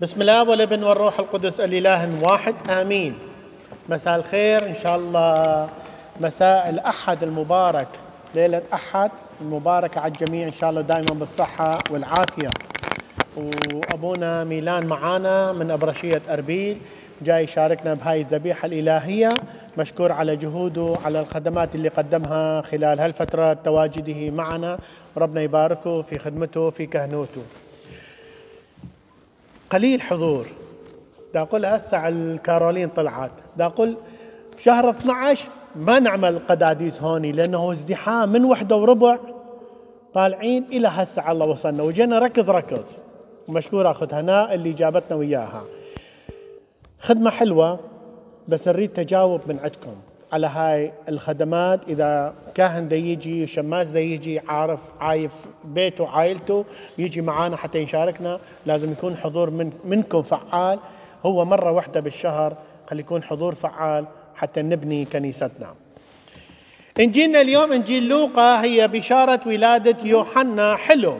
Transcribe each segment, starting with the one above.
بسم الله والابن والروح القدس الإله واحد آمين. مساء الخير إن شاء الله. مساء الأحد المبارك ليلة أحد المباركة على الجميع إن شاء الله دائما بالصحة والعافية. وأبونا ميلان معانا من أبرشية أربيل جاي يشاركنا بهاي الذبيحة الإلهية مشكور على جهوده على الخدمات اللي قدمها خلال هالفترة تواجده معنا. ربنا يباركه في خدمته في كهنوته. قليل حضور. دا أقول هسه الكارولين طلعت. دا أقول شهر 12 ما نعمل قداديس هوني لأنه ازدحام من وحدة وربع طالعين إلى هسه الله وصلنا. وجينا ركض ركض. ومشكور أخذ هناء اللي جابتنا وياها. خدمة حلوة بس نريد تجاوب من عندكم. على هاي الخدمات. إذا كاهن دا يجي شماس دا يجي عارف عايف بيته عائلته يجي معانا حتى يشاركنا لازم يكون حضور من منكم فعال. هو مرة واحدة بالشهر خلي يكون حضور فعال حتى نبني كنيستنا. إنجيلنا اليوم إنجيل لوقا هي بشارة ولادة يوحنا. حلو.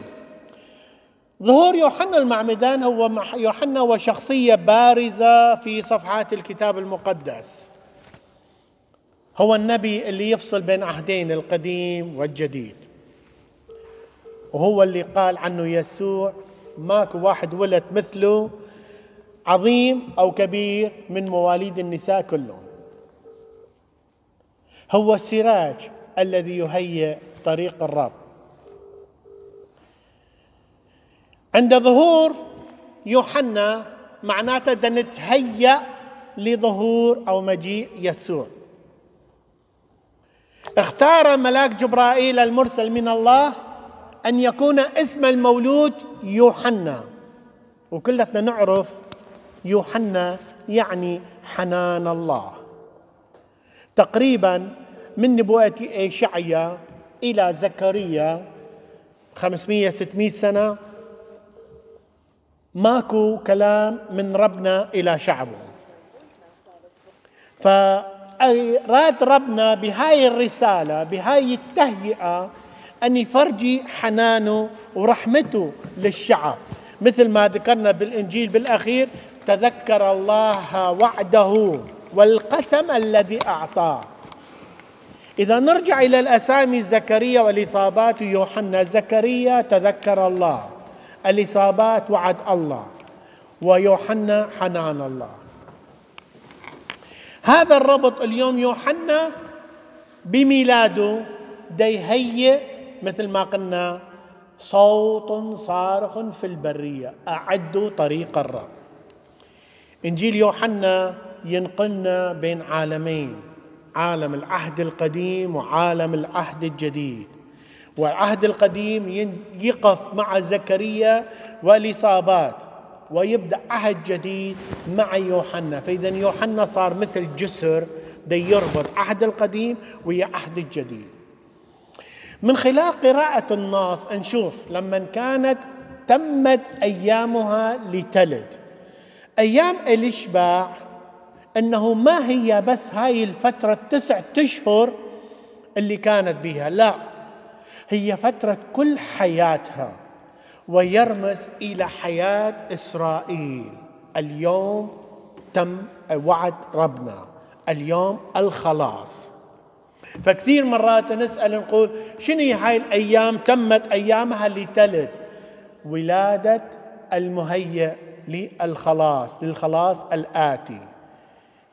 ظهور يوحنا المعمدان هو يوحنا وشخصية بارزة في صفحات الكتاب المقدس. هو النبي اللي يفصل بين عهدين القديم والجديد. وهو اللي قال عنه يسوع ماكو واحد ولد مثله عظيم أو كبير من مواليد النساء كلهم. هو السراج الذي يهيئ طريق الرب. عند ظهور يوحنا معناته نتهيأ لظهور أو مجيء يسوع. اختار ملاك جبرائيل المرسل من الله أن يكون اسم المولود يوحنا. وكلنا نعرف يوحنا يعني حنان الله. تقريبا من نبوءة إيشعيا إلى زكريا 500 600 سنة ماكو كلام من ربنا إلى شعبه. ف أراد ربنا بهاي الرسالة بهاي التهيئة أن يفرجي حنانه ورحمته للشعب. مثل ما ذكرنا بالإنجيل بالأخير تذكر الله وعده والقسم الذي أعطاه. إذا نرجع إلى الأسامي زكريا والإصابات يوحنا زكريا تذكر الله الإصابات وعد الله ويوحنا حنان الله. هذا الربط اليوم يوحنا بميلاده دا يهيئ مثل ما قلنا صوت صارخ في البرية أعدوا طريق الرب. إنجيل يوحنا ينقلنا بين عالمين عالم العهد القديم وعالم العهد الجديد. والعهد القديم يقف مع زكريا والإصابات ويبدأ عهد جديد مع يوحنا. فإذا يوحنا صار مثل جسر دي يربط عهد القديم ويا عهد الجديد. من خلال قراءة النص نشوف لما كانت تمت أيامها لتلد. أيام الإشباع أنه ما هي بس هاي الفترة تسعة أشهر اللي كانت بها لا هي فترة كل حياتها. ويرمز إلى حياة إسرائيل. اليوم تم وعد ربنا. اليوم الخلاص. فكثير مرات نسأل نقول شنو هاي الأيام؟ تمت أيامها لتلد. ولادة المهيئ للخلاص للخلاص الآتي.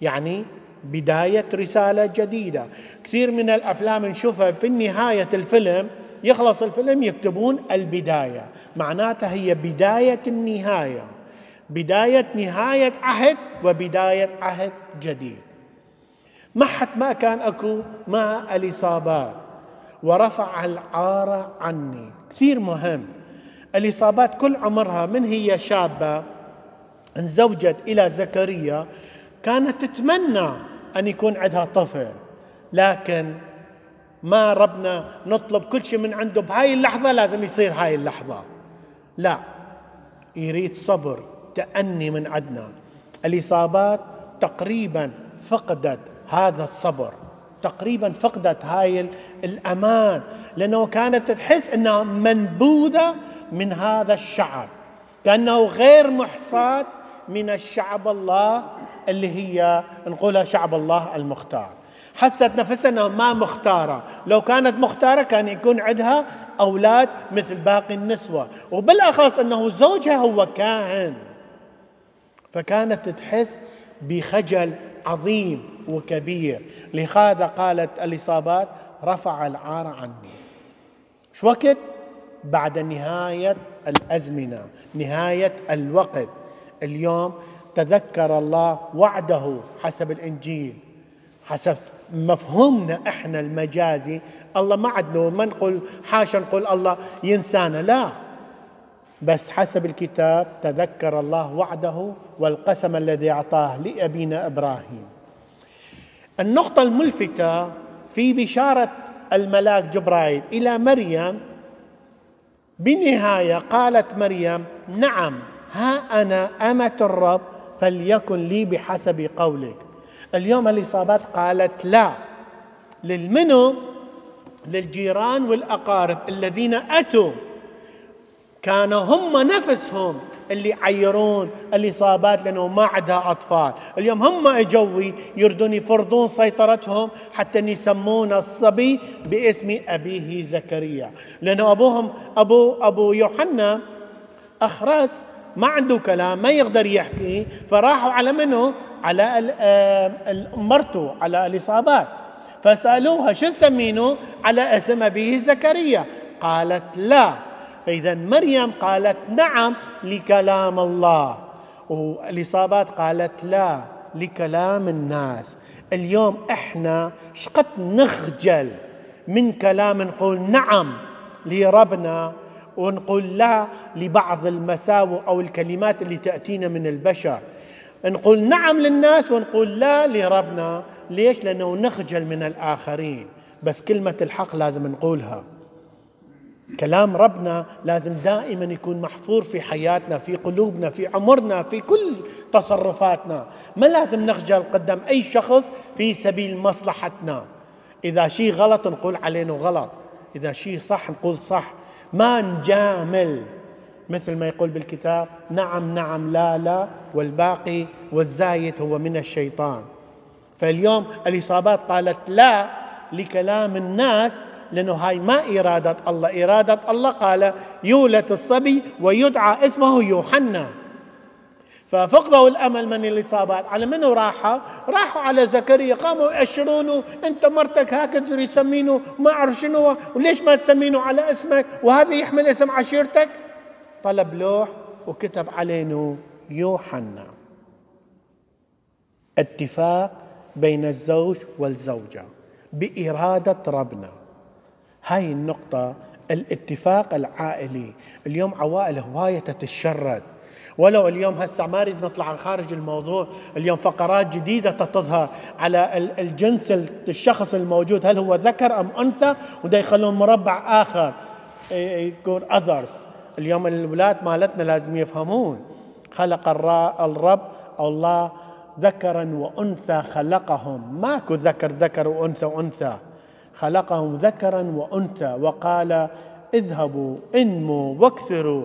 يعني بداية رسالة جديدة. كثير من الأفلام نشوفها في نهاية الفيلم يخلص الفيلم يكتبون البداية. معناتها هي بداية النهاية. بداية نهاية عهد وبداية عهد جديد. ما حد ما كان أكو مع الإصابات. ورفع العار عني. كثير مهم. الإصابات كل عمرها من هي شابة انزوجت إلى زكريا كانت تتمنى أن يكون عندها طفل. لكن ما ربنا نطلب كل شيء من عنده بهاي اللحظة لازم يصير هاي اللحظة. لا يريد صبر تأني من عندنا الإصابات تقريبا فقدت هذا الصبر تقريبا فقدت هاي الأمان لأنه كانت تحس أنها منبوذة من هذا الشعب كأنه غير محصاة من الشعب الله اللي هي نقولها شعب الله المختار. حست نفسها إنها ما مختارة، لو كانت مختارة كان يكون عندها أولاد مثل باقي النسوة، وبالأخص إنه زوجها هو كاهن. فكانت تحس بخجل عظيم وكبير، لهذا قالت الاصابات رفع العار عني. شو وقت؟ بعد نهاية الأزمنة، نهاية الوقت. اليوم تذكر الله وعده حسب الإنجيل حسب مفهومنا إحنا المجازي. الله ما عدنا ما نقول حاشا نقول الله ينسانا لا. بس حسب الكتاب تذكر الله وعده والقسم الذي أعطاه لأبينا إبراهيم. النقطة الملفتة في بشارة الملاك جبرائيل إلى مريم. بالنهاية قالت مريم نعم ها أنا أمة الرب فليكن لي بحسب قولك. اليوم الإصابات قالت لا. للمنو؟ للجيران والأقارب الذين أتوا. كانوا هم نفسهم اللي عيرون الإصابات لأنه ما عندها أطفال، اليوم هم اجوا يردون يفرضون سيطرتهم حتى يسمون الصبي باسم أبيه زكريا، لأنه أبوهم ابو أبو يوحنا أخرس ما عنده كلام ما يقدر يحكي. فراحوا على منه على آه، مرته على الإصابات. فسألوها شو تسمينه؟ على اسم أبيه زكريا. قالت لا. فإذا مريم قالت نعم لكلام الله. والإصابات قالت لا لكلام الناس. اليوم إحنا شقد نخجل من كلام نقول نعم لربنا ونقول لا لبعض المساوئ أو الكلمات اللي تأتينا من البشر. نقول نعم للناس ونقول لا لربنا. ليش؟ لأنه نخجل من الآخرين. بس كلمة الحق لازم نقولها. كلام ربنا لازم دائما يكون محفور في حياتنا في قلوبنا في عمرنا في كل تصرفاتنا. ما لازم نخجل قدام أي شخص في سبيل مصلحتنا. إذا شيء غلط نقول عليه غلط. إذا شيء صح نقول صح. ما نجامل مثل ما يقول بالكتاب نعم نعم لا لا والباقي والزايد هو من الشيطان. فاليوم الإصابات قالت لا لكلام الناس لأنه هاي ما إرادة الله. إرادة الله قال يولد الصبي ويدعى اسمه يوحنا. ففقدوا الأمل من الاصابات على منو راحوا؟ راحوا على زكريا. قاموا يأشرونه. أنت مرتك هكذا يسمينه ما أعرف شنو وليش ما تسمينه على اسمك؟ وهذا يحمل اسم عشيرتك؟ طلب لوح وكتب عليه يوحنا. اتفاق بين الزوج والزوجة بإرادة ربنا. هاي النقطة الاتفاق العائلي. اليوم عوائل هواية تتشرد. ولو اليوم هسه ما نريد نطلع عن خارج الموضوع اليوم فقرات جديدة تظهر على الجنس الشخص الموجود هل هو ذكر أم أنثى؟ وده يخلون مربع آخر يكون others. اليوم الأولاد مالتنا لازم يفهمون. خلق الرب أو الله ذكرا وأنثى خلقهم. ماكو ذكر ذكر وأنثى وأنثى. خلقهم ذكرا وأنثى وقال اذهبوا انموا واكثروا.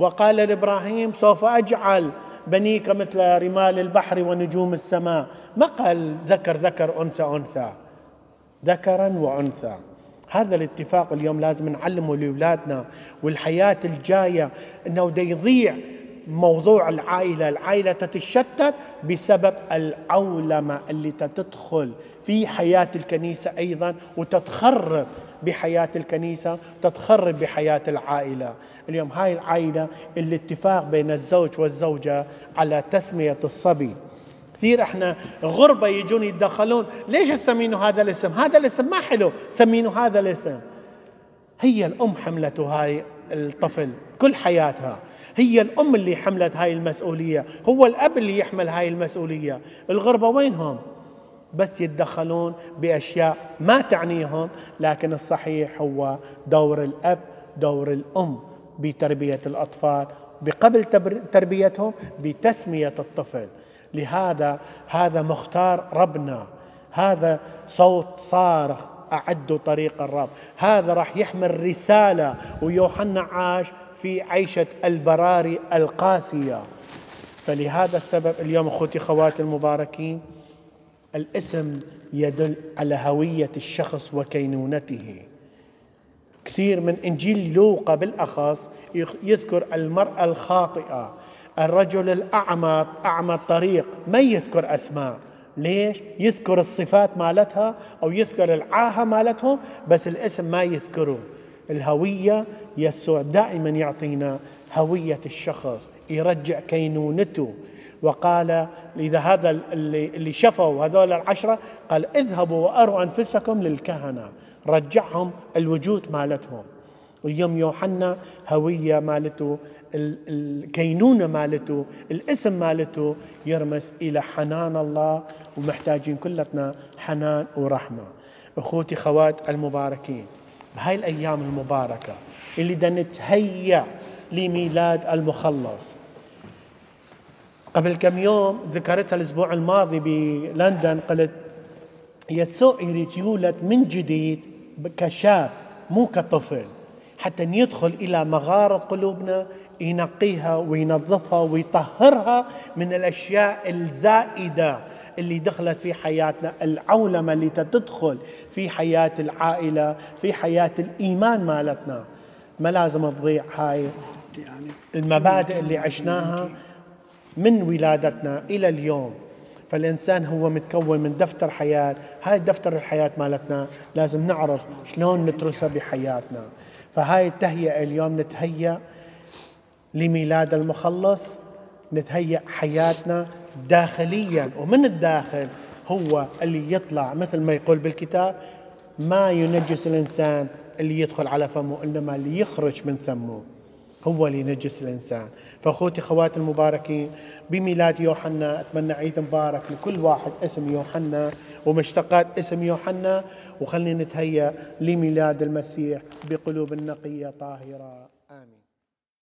وقال لإبراهيم سوف أجعل بنيك مثل رمال البحر ونجوم السماء. ما قال ذكر ذكر أنثى أنثى؟ ذكرا وأنثى. هذا الاتفاق اليوم لازم نعلمه لأولادنا والحياة الجاية إنه دا يضيع موضوع العائلة، العائلة تتشتت بسبب العولمة اللي تدخل في حياة الكنيسة أيضا وتتخرب بحياة الكنيسة، تتخرب بحياة العائلة، اليوم هاي العائلة الاتفاق بين الزوج والزوجة على تسمية الصبي. كثير إحنا غربة يجون يتدخلون. ليش تسمينه هذا الاسم؟ هذا الاسم ما حلو. سمينه هذا الاسم. هي الأم حملته هاي الطفل كل حياتها. هي الأم اللي حملت هاي المسؤولية. هو الأب اللي يحمل هاي المسؤولية. الغربة وينهم؟ بس يتدخلون بأشياء ما تعنيهم لكن الصحيح هو دور الأب دور الأم بتربية الأطفال بقبل تربيتهم بتسمية الطفل. لهذا هذا مختار ربنا. هذا صوت صارخ أعدوا طريق الرب. هذا راح يحمل رسالة ويوحنا عاش في عيشة البراري القاسية. فلهذا السبب اليوم أخوتي خواتي المباركين الاسم يدل على هوية الشخص وكينونته. كثير من إنجيل لوقا بالاخص يذكر المرأة الخاطئة الرجل الاعمى اعمى الطريق ما يذكر أسماء. ليش؟ يذكر الصفات مالتها أو يذكر العاهة مالتهم بس الاسم ما يذكره. الهوية يسوع دائما يعطينا هوية الشخص يرجع كينونته. وقال اذا هذا اللي اللي شفوا هذول العشرة قال اذهبوا وأروا أنفسكم للكهنة. رجعهم الوجود مالتهم. واليوم يوحنا هوية مالته الكينونة مالته الاسم مالته يرمز إلى حنان الله ومحتاجين كلتنا حنان ورحمة. أخوتي خوات المباركين بهاي الأيام المباركة اللي بدنا نتهيأ لميلاد المخلص. قبل كم يوم ذكرتها الأسبوع الماضي بلندن قلت يسوع يريد يولد من جديد كشاب مو كطفل حتى يدخل إلى مغارة قلوبنا ينقيها وينظفها ويطهرها من الأشياء الزائدة اللي دخلت في حياتنا العولمة اللي تدخل في حياة العائلة في حياة الإيمان مالتنا. ما لازم تضيع هاي المبادئ اللي عشناها؟ من ولادتنا إلى اليوم. فالإنسان هو متكون من دفتر حياة. هاي دفتر الحياة مالتنا لازم نعرف شلون ندرسها بحياتنا. فهاي التهيئة اليوم نتهيأ لميلاد المخلص نتهيأ حياتنا داخليا. ومن الداخل هو اللي يطلع مثل ما يقول بالكتاب ما ينجس الإنسان اللي يدخل على فمه إنما اللي يخرج من فمه. هو اللي ينجس الإنسان. فأخوتي خواتي المباركين بميلاد يوحنا أتمنى عيد مبارك لكل واحد اسم يوحنا ومشتقات اسم يوحنا. وخلينا نتهيأ لميلاد المسيح بقلوب نقيه طاهرة. امين